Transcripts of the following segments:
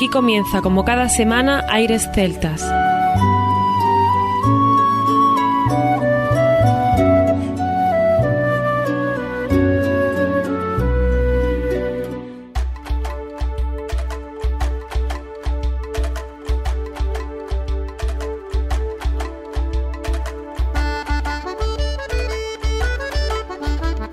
Aquí comienza, como cada semana, Aires Celtas.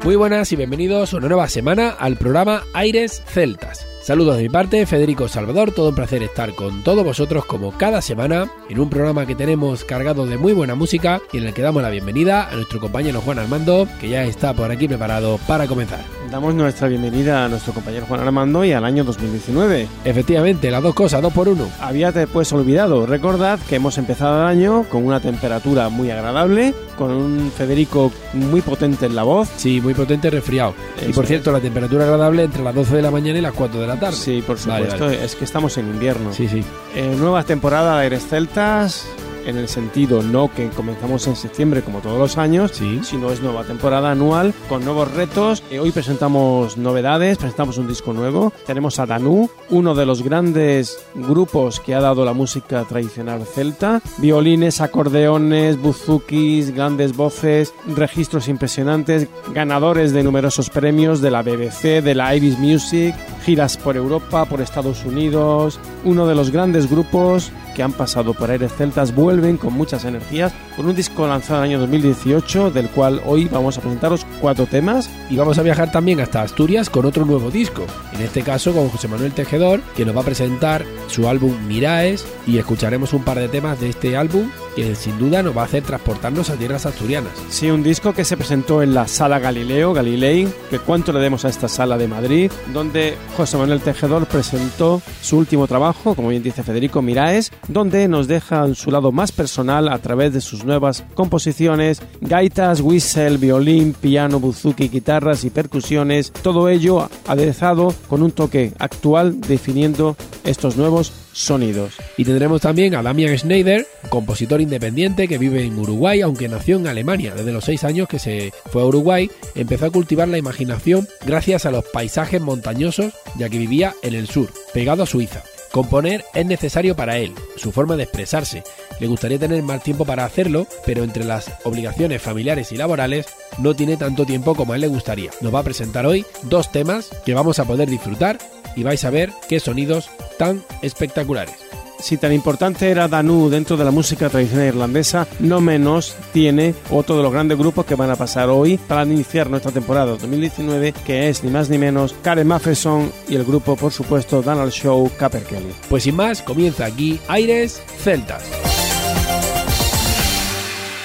Muy buenas y bienvenidos una nueva semana al programa Aires Celtas. Saludos de mi parte, Federico Salvador, todo un placer estar con todos vosotros como cada semana en un programa que tenemos cargado de muy buena música y en el que damos la bienvenida a nuestro compañero Juan Armando, que ya está por aquí preparado para comenzar. Damos nuestra bienvenida a nuestro compañero Juan Armando y al año 2019. Efectivamente, las dos cosas, dos por uno. Había pues olvidado, recordad que hemos empezado el año con una temperatura muy agradable, con un Federico muy potente en la voz. Sí, muy potente resfriado. y por cierto, la temperatura agradable entre las 12 de la mañana y las 4 de la tarde. Sí, por supuesto, es que estamos en invierno. Sí, sí. Eh, nueva temporada de Aires Celtas, en el sentido no que comenzamos en septiembre como todos los años, Sí. sino es nueva temporada anual con nuevos retos. Eh, hoy presentamos novedades, presentamos un disco nuevo. Tenemos a Danú, uno de los grandes grupos que ha dado la música tradicional celta. Violines, acordeones, buzukis, grandes voces, registros impresionantes, ganadores de numerosos premios de la BBC, de la Ibis Music, giras por Europa, por Estados Unidos. Uno de los grandes grupos que han pasado por Aires Celtas vuelven con muchas energías con un disco lanzado en el año 2018 del cual hoy vamos a presentaros cuatro temas Y vamos a viajar también hasta Asturias con otro nuevo disco. En este caso con José Manuel Tejedor, que nos va a presentar su álbum Miraes y escucharemos un par de temas de este álbum que sin duda nos va a hacer transportarnos a tierras asturianas. Sí, un disco que se presentó en la Sala Galileo, Galilei, que cuánto le demos a esta sala de Madrid, donde José Manuel Tejedor presentó su último trabajo, como bien dice Federico Miraes, donde nos deja su lado más personal a través de sus nuevas composiciones, gaitas, whistle, violín, piano, buzuki, guitarras y percusiones, todo ello aderezado con un toque actual definiendo estos nuevos sonidos. Y tendremos también a Damian Schneider, compositor independiente que vive en Uruguay, aunque nació en Alemania. Desde los seis años que se fue a Uruguay, empezó a cultivar la imaginación gracias a los paisajes montañosos, ya que vivía en el sur, pegado a Suiza. Componer es necesario para él, su forma de expresarse. Le gustaría tener más tiempo para hacerlo, pero entre las obligaciones familiares y laborales no tiene tanto tiempo como a él le gustaría. Nos va a presentar hoy dos temas que vamos a poder disfrutar y vais a ver qué sonidos tan espectaculares. Si tan importante era Danú dentro de la música tradicional irlandesa, no menos tiene otro de los grandes grupos que van a pasar hoy para iniciar nuestra temporada 2019, que es ni más ni menos Karen Matheson y el grupo, por supuesto, Donald Show Kelly. Pues sin más, comienza aquí Aires Celtas.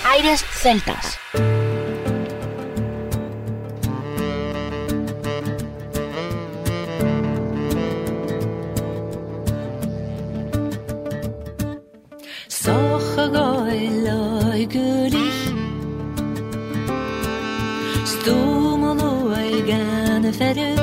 Aires Celtas. lykkelig Sto må noe i gane ferud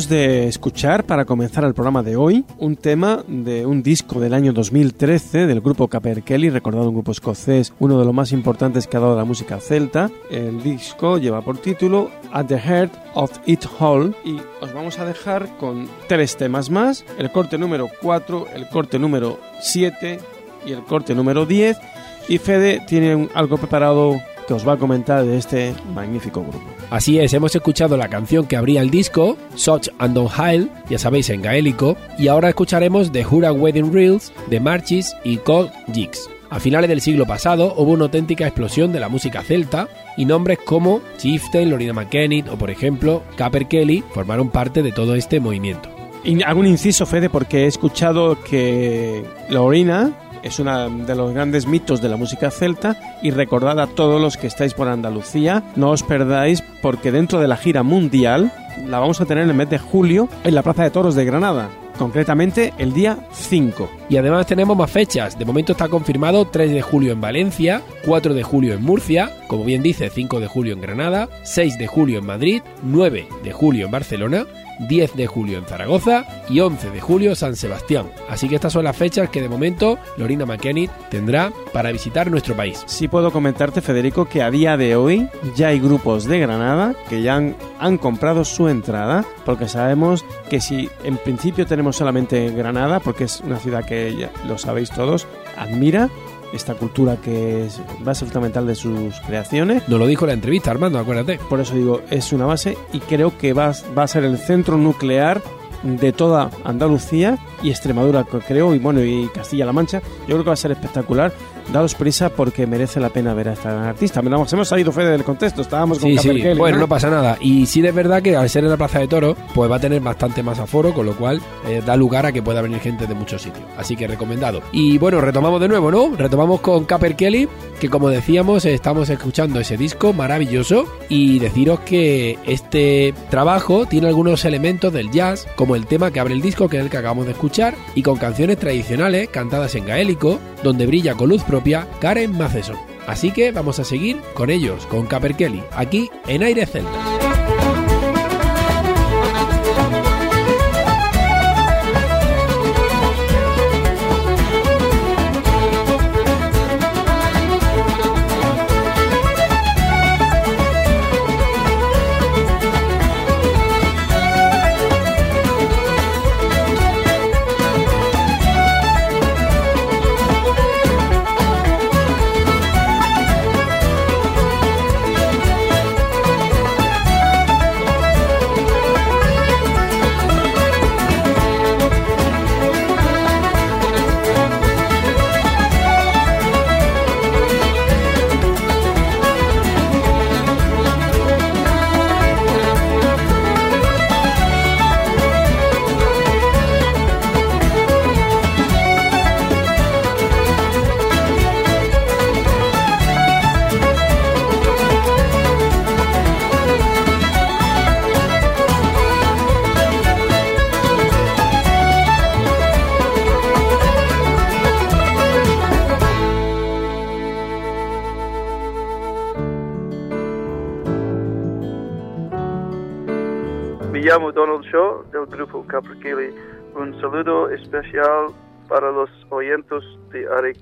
Acabamos de escuchar, para comenzar el programa de hoy, un tema de un disco del año 2013 del grupo Caperkelly, recordado un grupo escocés, uno de los más importantes que ha dado la música celta. El disco lleva por título At the Heart of It All y os vamos a dejar con tres temas más, el corte número 4, el corte número 7 y el corte número 10. Y Fede tiene algo preparado que os va a comentar de este magnífico grupo. Así es, hemos escuchado la canción que abría el disco, Soch and Don Hile, ya sabéis en gaélico, y ahora escucharemos The Hura Wedding Reels de Marchis y Cold Jigs. A finales del siglo pasado hubo una auténtica explosión de la música celta y nombres como Chieftain, Lorina McKennitt o por ejemplo Caper Kelly formaron parte de todo este movimiento. Y hago un inciso, Fede, porque he escuchado que Lorina es uno de los grandes mitos de la música celta y recordad a todos los que estáis por Andalucía, no os perdáis porque dentro de la gira mundial la vamos a tener en el mes de julio en la Plaza de Toros de Granada, concretamente el día 5. Y además tenemos más fechas. De momento está confirmado 3 de julio en Valencia, 4 de julio en Murcia, como bien dice 5 de julio en Granada, 6 de julio en Madrid, 9 de julio en Barcelona, 10 de julio en Zaragoza y 11 de julio San Sebastián. Así que estas son las fechas que de momento Lorina McKennitt tendrá para visitar nuestro país. Sí puedo comentarte, Federico, que a día de hoy ya hay grupos de Granada que ya han, han comprado su entrada, porque sabemos que si en principio tenemos solamente Granada, porque es una ciudad que ya lo sabéis todos, admira esta cultura que es base fundamental de sus creaciones. Nos lo dijo en la entrevista, Armando, acuérdate. Por eso digo, es una base y creo que va, va a ser el centro nuclear de toda Andalucía y Extremadura, creo, y bueno, y Castilla-La Mancha. Yo creo que va a ser espectacular. Daos prisa porque merece la pena ver a esta gran artista. Vamos, hemos salido Fede del contexto, estábamos con Sí, sí, bueno, ¿no? no pasa nada. Y sí es verdad que al ser en la Plaza de Toros, pues va a tener bastante más aforo, con lo cual eh, da lugar a que pueda venir gente de muchos sitios. Así que recomendado. Y bueno, retomamos de nuevo, ¿no? Retomamos con Caper Kelly, que como decíamos, estamos escuchando ese disco maravilloso. Y deciros que este trabajo tiene algunos elementos del jazz, como el tema que abre el disco, que es el que acabamos de escuchar, y con canciones tradicionales cantadas en gaélico, donde brilla con luz propia Karen Matheson. Así que vamos a seguir con ellos, con Caper Kelly, aquí en Aire Celta. Donald Shaw del grupo Capercaillie. Un saludo especial para los oyentes de Are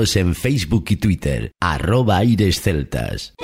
En Facebook y Twitter, arroba Aires Celtas.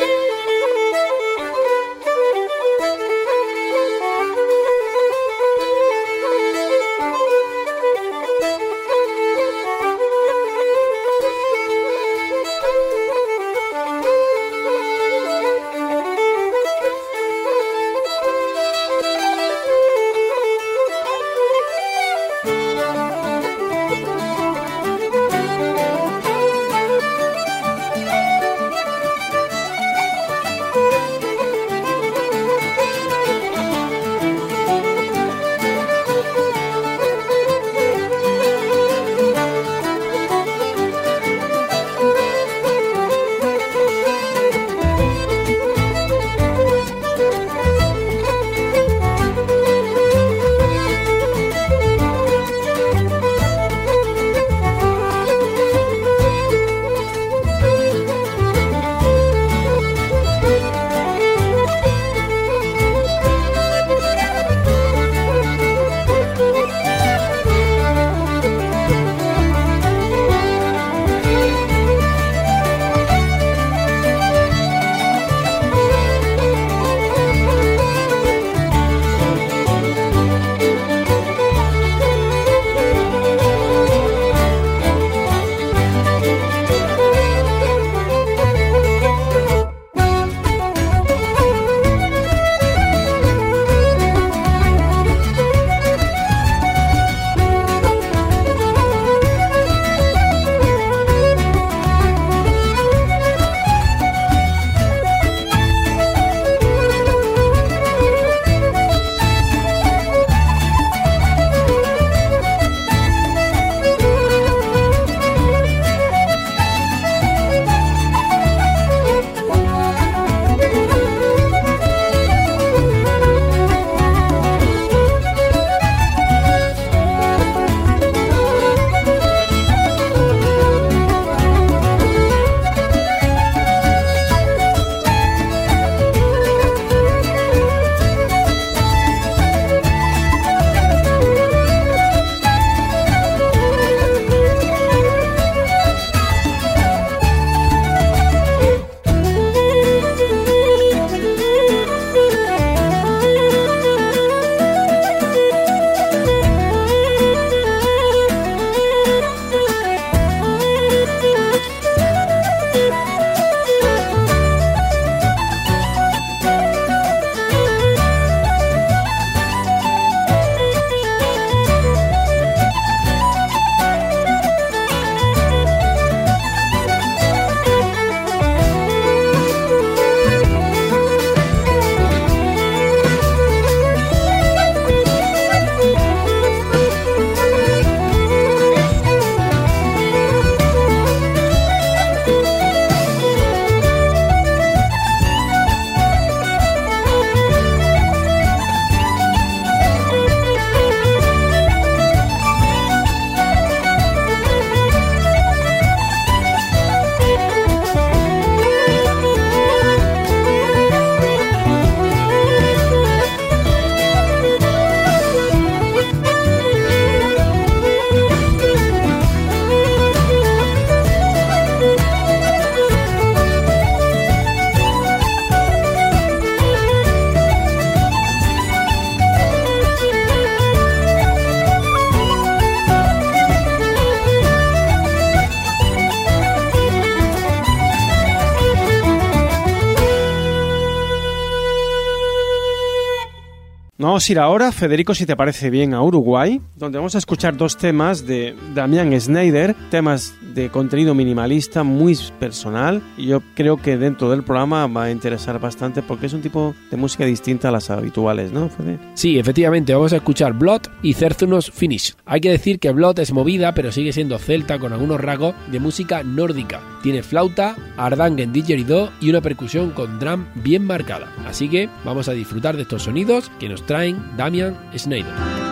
Vamos a ir ahora, Federico, si te parece bien, a Uruguay, donde vamos a escuchar dos temas de Damián Schneider, temas de contenido minimalista, muy personal, y yo creo que dentro del programa va a interesar bastante porque es un tipo de música distinta a las habituales, ¿no, Fede? Sí, efectivamente, vamos a escuchar Blood y Cerzunos Finish. Hay que decir que Blood es movida, pero sigue siendo celta con algunos rasgos de música nórdica. Tiene flauta, ardangen didgeridoo y una percusión con drum bien marcada. Así que vamos a disfrutar de estos sonidos que nos traen Damian Schneider.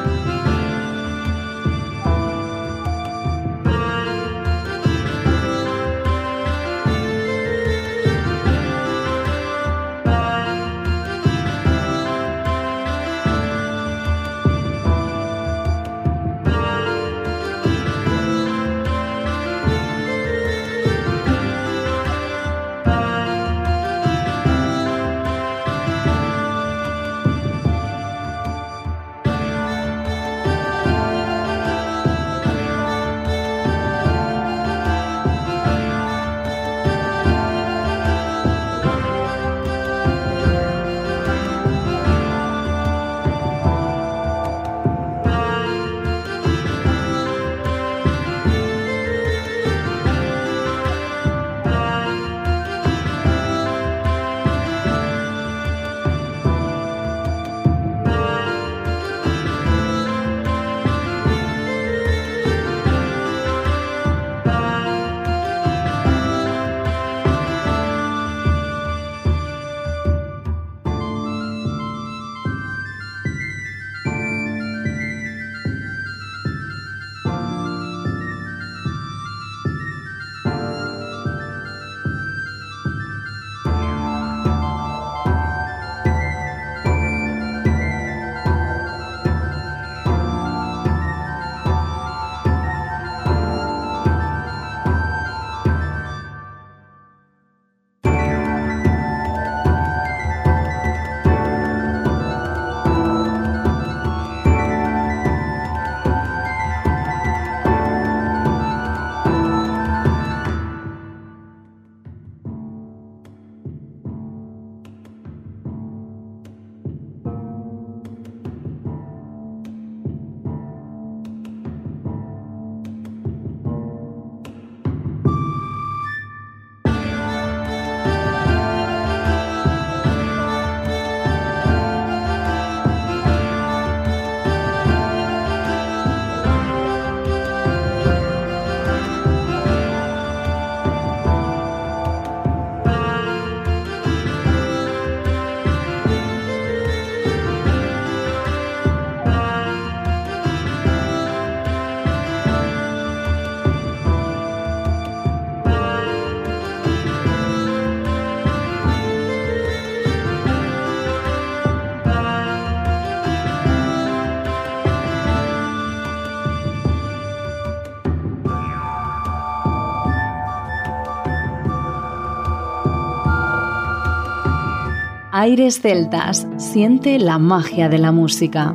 Aires Celtas, siente la magia de la música.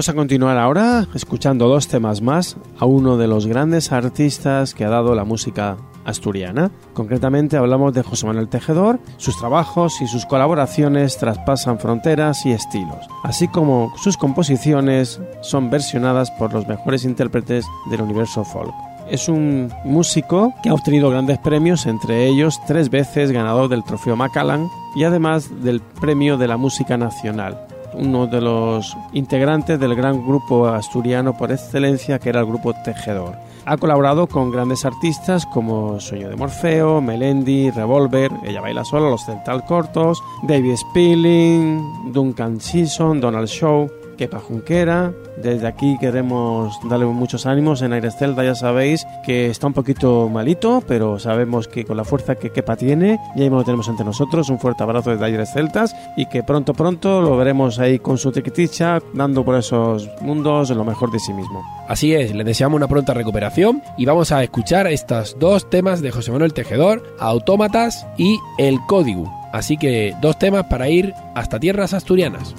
Vamos a continuar ahora escuchando dos temas más a uno de los grandes artistas que ha dado la música asturiana. Concretamente hablamos de José Manuel Tejedor, sus trabajos y sus colaboraciones traspasan fronteras y estilos, así como sus composiciones son versionadas por los mejores intérpretes del universo folk. Es un músico que ha obtenido grandes premios, entre ellos tres veces ganador del trofeo Macallan y además del premio de la música nacional uno de los integrantes del gran grupo asturiano por excelencia que era el grupo Tejedor. Ha colaborado con grandes artistas como Sueño de Morfeo, Melendi, Revolver, Ella Baila Sola, Los Central Cortos, David Spilling, Duncan Season, Donald Shaw, Kepa Junquera. Desde aquí queremos darle muchos ánimos en Aires Celta, ya sabéis que está un poquito malito, pero sabemos que con la fuerza que Kepa tiene, ya mismo lo tenemos entre nosotros. Un fuerte abrazo desde Aires Celtas y que pronto, pronto lo veremos ahí con su tiquiticha, dando por esos mundos lo mejor de sí mismo. Así es, le deseamos una pronta recuperación y vamos a escuchar estos dos temas de José Manuel Tejedor, Autómatas y El Código. Así que dos temas para ir hasta tierras asturianas.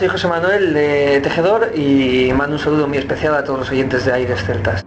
Soy José Manuel de Tejedor y mando un saludo muy especial a todos los oyentes de Aires Celtas.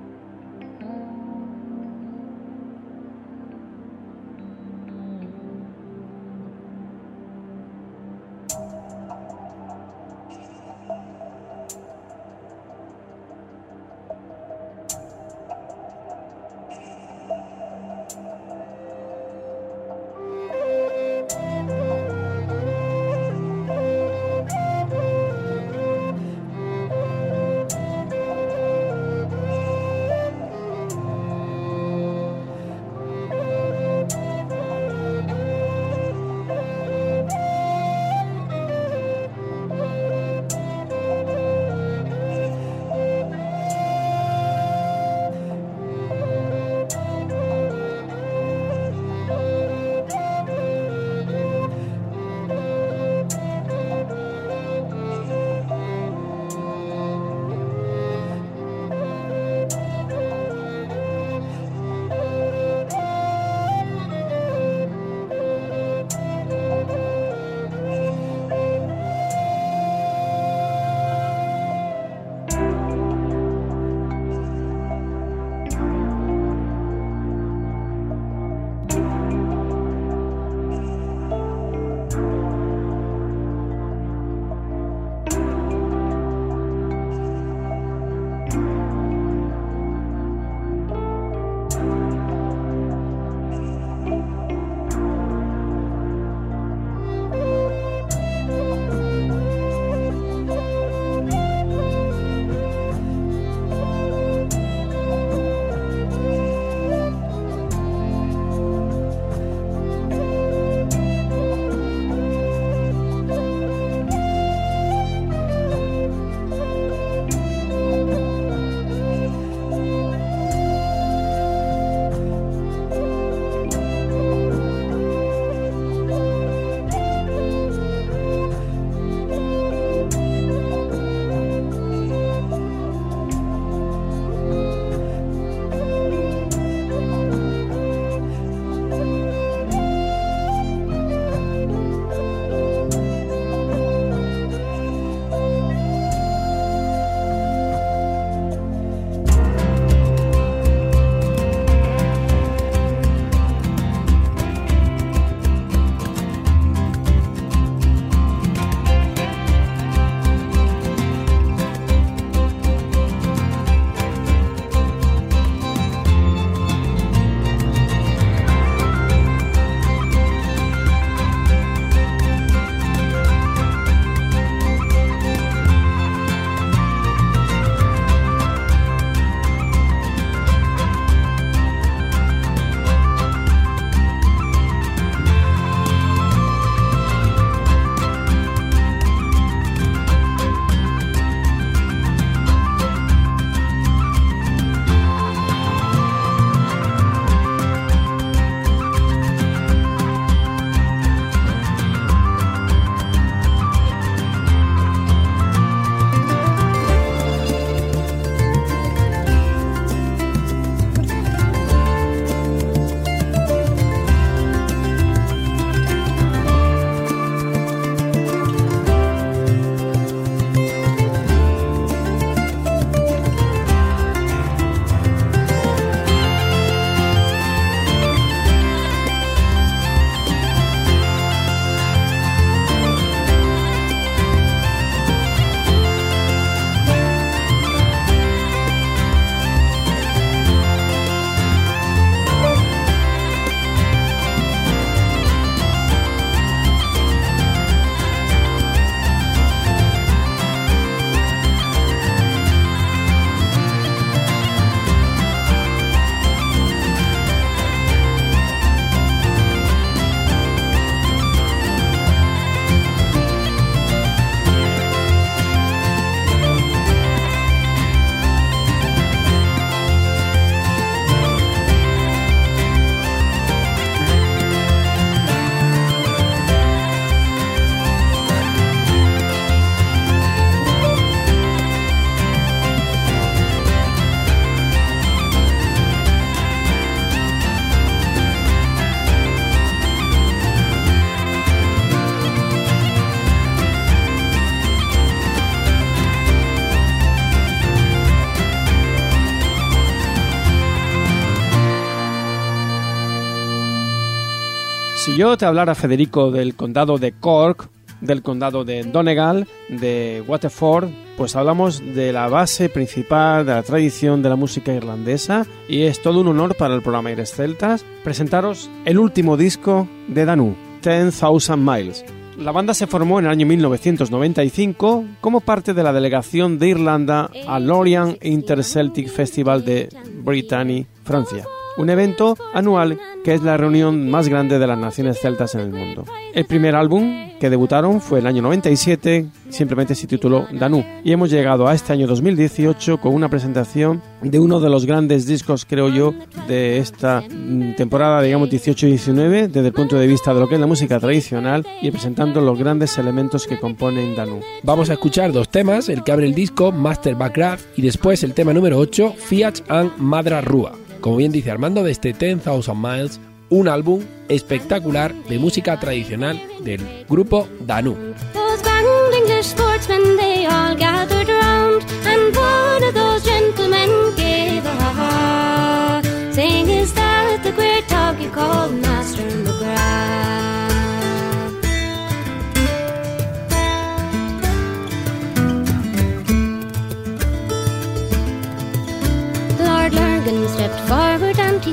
Yo te hablara, Federico, del condado de Cork, del condado de Donegal, de Waterford, pues hablamos de la base principal de la tradición de la música irlandesa y es todo un honor para el programa Aires Celtas presentaros el último disco de Danu, 10,000 Miles. La banda se formó en el año 1995 como parte de la delegación de Irlanda al Lorient Interceltic Festival de Brittany, Francia un evento anual que es la reunión más grande de las naciones celtas en el mundo. El primer álbum que debutaron fue el año 97, simplemente se tituló Danú, y hemos llegado a este año 2018 con una presentación de uno de los grandes discos, creo yo, de esta mm, temporada, digamos 18-19, desde el punto de vista de lo que es la música tradicional y presentando los grandes elementos que componen Danú. Vamos a escuchar dos temas, el que abre el disco, Master Backcraft, y después el tema número 8, Fiat and Madra Rua como bien dice Armando, de este 10,000 Miles, un álbum espectacular de música tradicional del grupo Danu.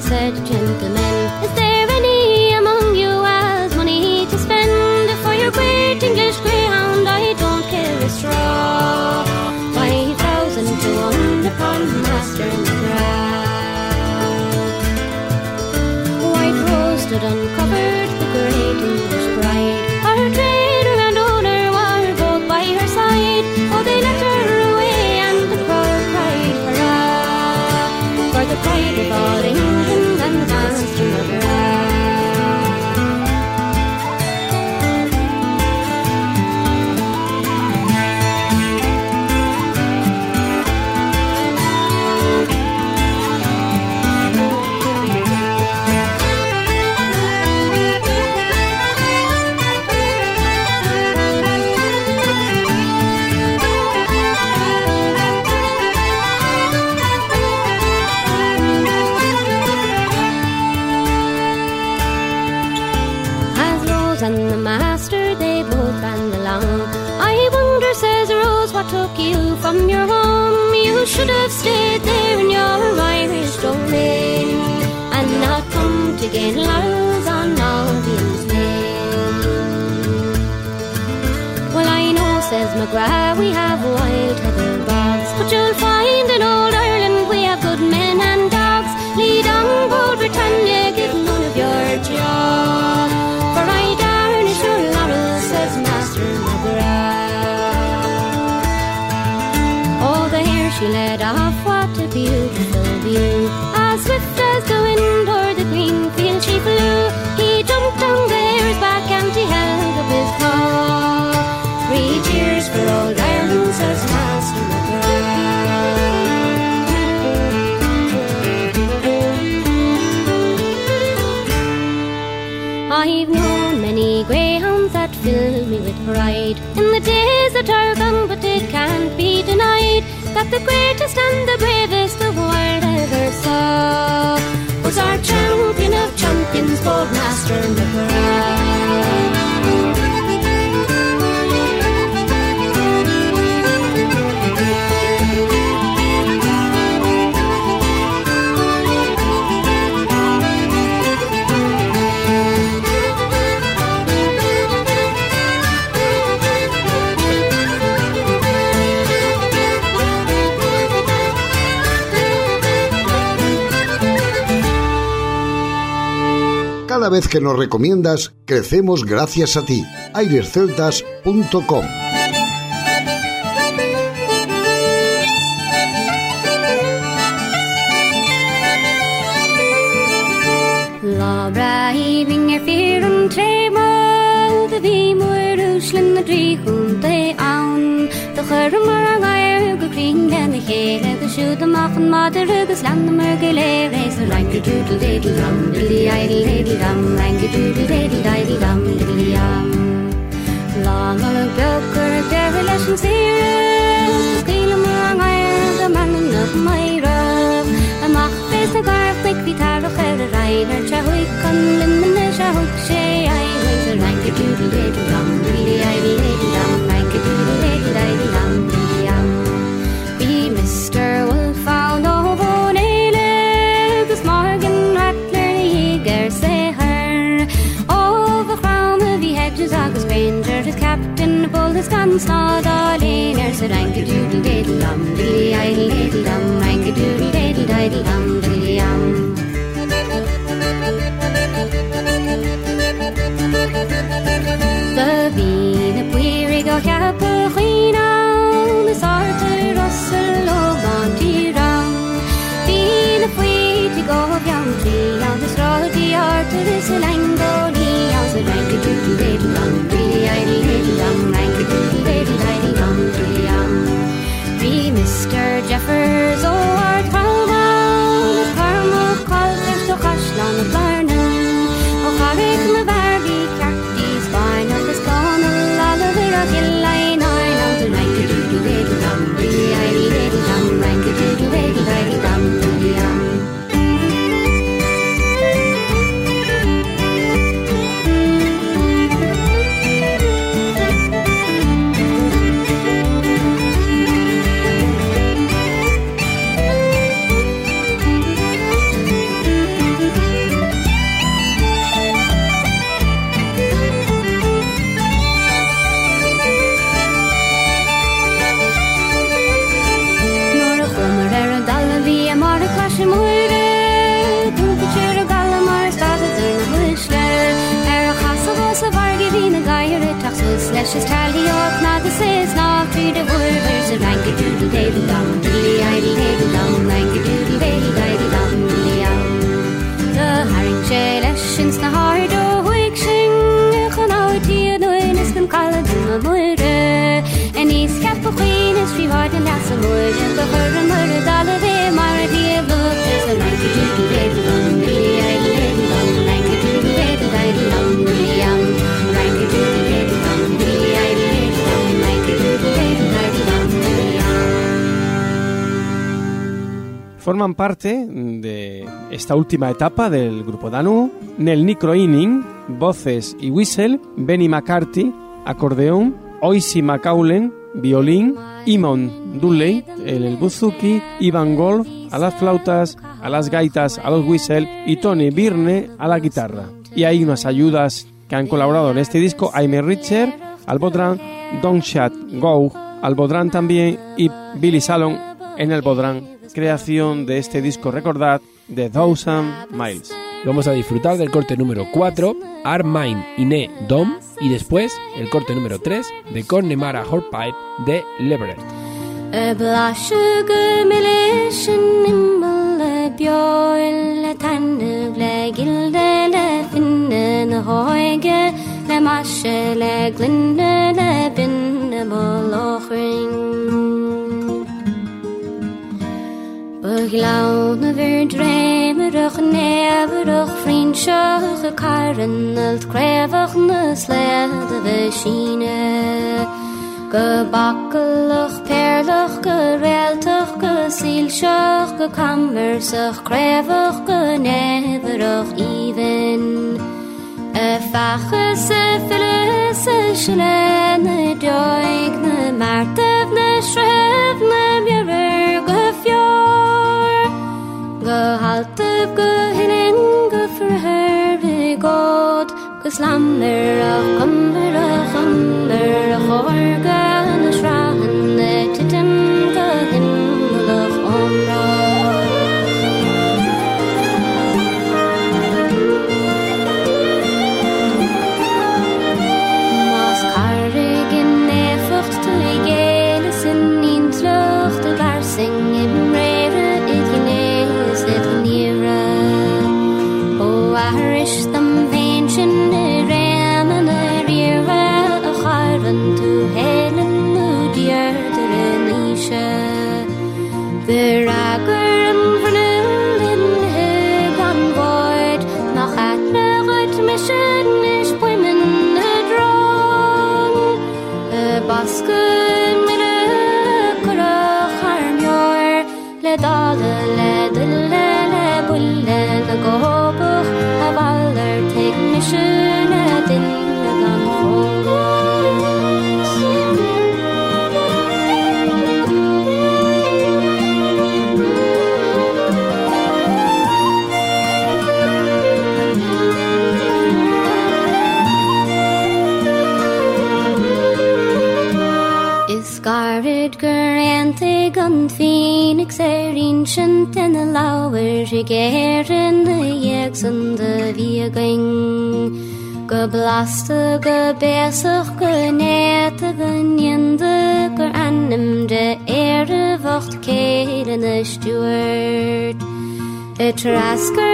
Said, Gentlemen, is there any among you has money to spend for your great English greyhound? I don't care a straw. Five thousand to one upon Master McGrath. White Rose stood uncovered, Cada vez que nos recomiendas, crecemos gracias a ti. airesceltas.com Laura hiving er fyr an trémal de bhí muir úslin na trí chunta ann de chur mar an air go And en de gele, de sjoede machen, maar de ruggers landen murgele, race. Lanky doodle diddle dum, the idle diddle dum, lanky doodle diddle diddle dum, diddly yum. Lang al een bulker, der relation series, skeel om lang eier, de mannen nog meiren. En mag wees een garf, ik wie daar nog er reiner, er er tja hoek kan limmen, tja hoek, tja eier. Lanky doodle diddle dum, diddly idle diddle dum, dum, snod a leaners, rank a doodle diddle dum, dilly idle diddle dum, rank a doodle diddle diddle dum, dilly yum. The bean a puirig o capuchina, a rustle o bontira. Bean a puirig o yum, the sort a diart, the salango, the rank a doodle Ashes tally off, now the says now through the workers of Lanky Doodle Daddle Dum, Dilly Idle Daddle Dum, Lanky Doodle Daddle Daddle Dum, Dilly Ow. The herring shell ashes, the hard old wig shing, the canal dear, no in his them collar, the murder. And he's kept the queen, as his reward, and that's a murder, the her and her, the dollar. Forman parte de esta última etapa del grupo Danu, Nel Nicro Inning, voces y whistle, Benny McCarthy, acordeón, Oisi McCaulen, violín, Imon Dulley, el, buzuki, Ivan Golf, a las flautas, a las gaitas, a los whistle y Tony Birne a la guitarra. Y hay unas ayudas que han colaborado en este disco, Aime Richard, al Don Chat Go, al también y Billy Salon en el bodrán, creación de este disco, recordad, de Thousand Miles. Vamos a disfrutar del corte número 4, Armine Iné Dom, y después el corte número 3 de Connemara Horpipe de Leverett. Beglaune weer dremerig, neverig, vriendschige karen, het krevigende slede we schienen. Gebakkelig, perlig, gereltig, gezielschig, gekammersig, krevig, geneverig, even. Efachese, filese, schlene, deugne, martevne, schrevne, mjörg, Behaltib go hinin go for her be god Go slammer a chammer a chammer a chorga there ask her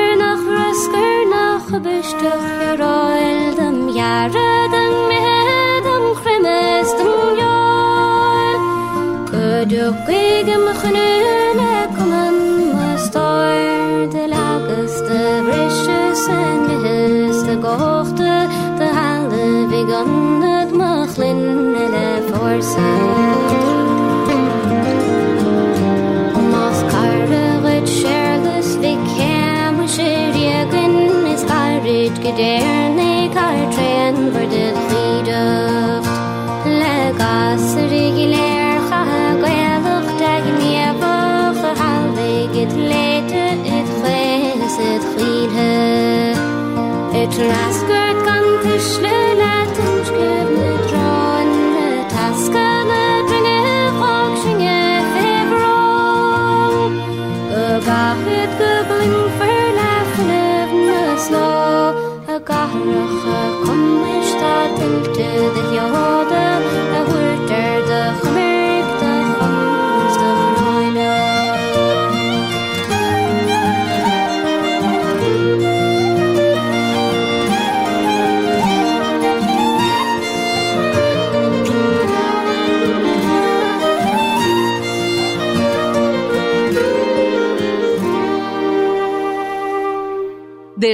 last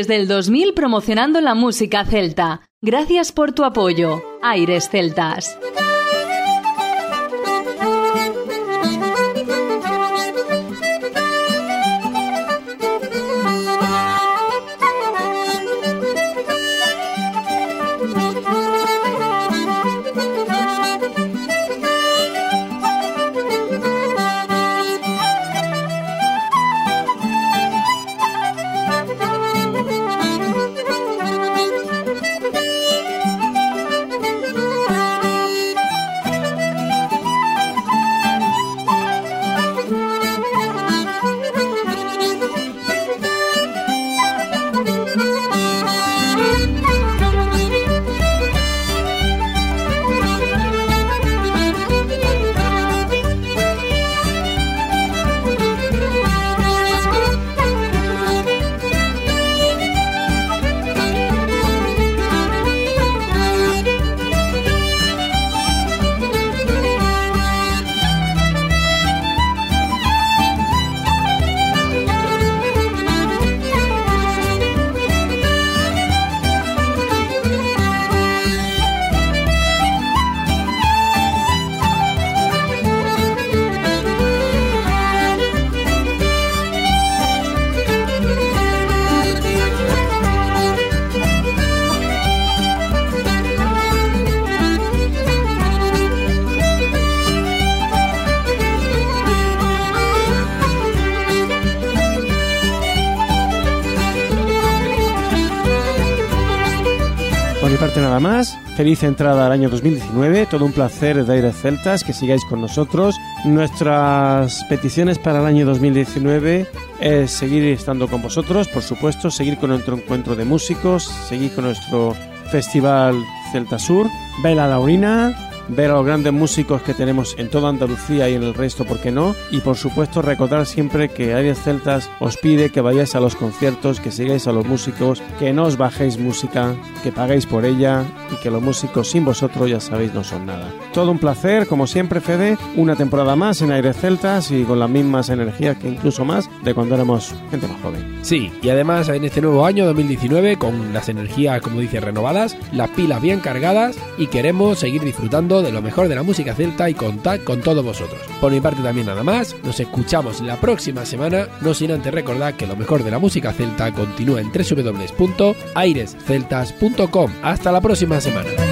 Desde el 2000 promocionando la música celta. Gracias por tu apoyo. Aires Celtas. Feliz entrada al año 2019, todo un placer de Aires Celtas, que sigáis con nosotros. Nuestras peticiones para el año 2019 es seguir estando con vosotros, por supuesto, seguir con nuestro encuentro de músicos, seguir con nuestro festival Celta Sur, ver a Laurina, ver a los grandes músicos que tenemos en toda Andalucía y en el resto, ¿por qué no? Y por supuesto recordar siempre que Aires Celtas os pide que vayáis a los conciertos, que sigáis a los músicos, que no os bajéis música, que paguéis por ella y que los músicos sin vosotros ya sabéis no son nada. Todo un placer, como siempre Fede, una temporada más en Aires Celtas y con las mismas energías que incluso más de cuando éramos gente más joven. Sí, y además en este nuevo año 2019, con las energías, como dice, renovadas, las pilas bien cargadas y queremos seguir disfrutando de lo mejor de la música celta y contar con todos vosotros. Por mi parte también nada más, nos escuchamos la próxima semana, no sin antes recordar que lo mejor de la música celta continúa en www.airesceltas.com. Hasta la próxima semana.